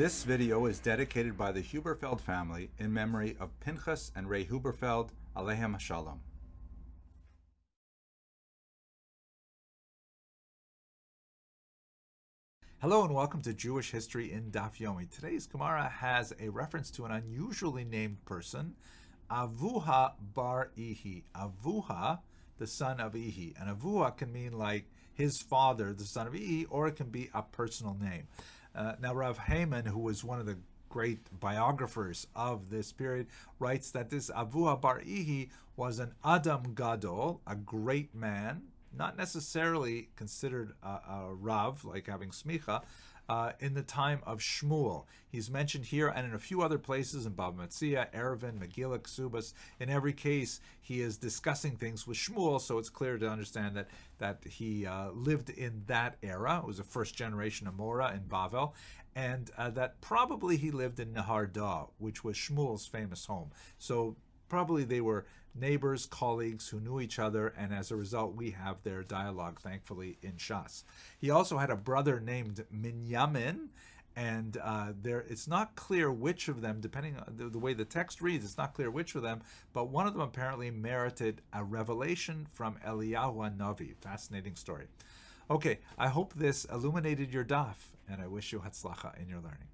This video is dedicated by the Huberfeld family in memory of Pinchas and Ray Huberfeld, Alehem Shalom. Hello and welcome to Jewish History in Daf Yomi. Today's Gemara has a reference to an unusually named person, Avuha bar Ihi. Avuha, the son of Ihi. And Avuha can mean like his father, the son of Ihi, or it can be a personal name. Uh, now, Rav Hyman, who was one of the great biographers of this period, writes that this Avuha bar Ihi was an Adam Gadol, a great man, not necessarily considered a, a Rav, like having smicha, uh, in the time of Shmuel. He's mentioned here and in a few other places in Bava Metzia, Eruvin, Megillah, Ksubas. In every case, he is discussing things with Shmuel, so it's clear to understand that that he uh, lived in that era. It was a first generation Amora in Bavel, and uh, that probably he lived in Nahar Nehardea, which was Shmuel's famous home. So probably they were neighbors, colleagues who knew each other, and as a result, we have their dialogue, thankfully, in Shas. He also had a brother named Minyamin, and uh, there it's not clear which of them, depending on the, the, way the text reads, it's not clear which of them, but one of them apparently merited a revelation from Eliyahu Navi. Fascinating story. Okay, I hope this illuminated your daf, and I wish you hatzlacha in your learning.